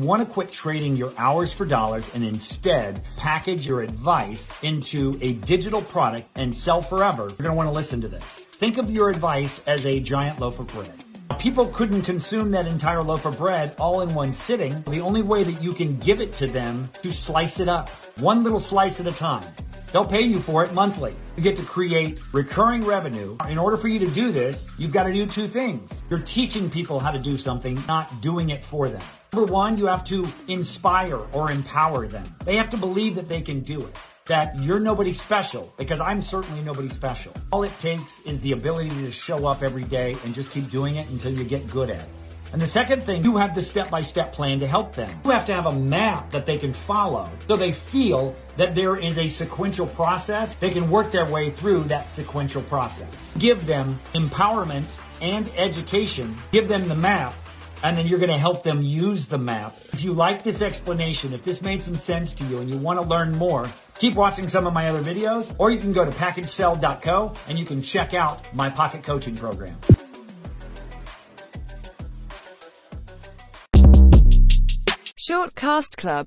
Want to quit trading your hours for dollars and instead package your advice into a digital product and sell forever. You're going to want to listen to this. Think of your advice as a giant loaf of bread. People couldn't consume that entire loaf of bread all in one sitting. The only way that you can give it to them to slice it up, one little slice at a time. They'll pay you for it monthly. You get to create recurring revenue. In order for you to do this, you've got to do two things. You're teaching people how to do something, not doing it for them. Number one, you have to inspire or empower them. They have to believe that they can do it. That you're nobody special, because I'm certainly nobody special. All it takes is the ability to show up every day and just keep doing it until you get good at it. And the second thing, you have the step by step plan to help them. You have to have a map that they can follow so they feel that there is a sequential process. They can work their way through that sequential process. Give them empowerment and education. Give them the map. And then you're going to help them use the map. If you like this explanation, if this made some sense to you and you want to learn more, keep watching some of my other videos, or you can go to packagesell.co and you can check out my pocket coaching program. Short Cast Club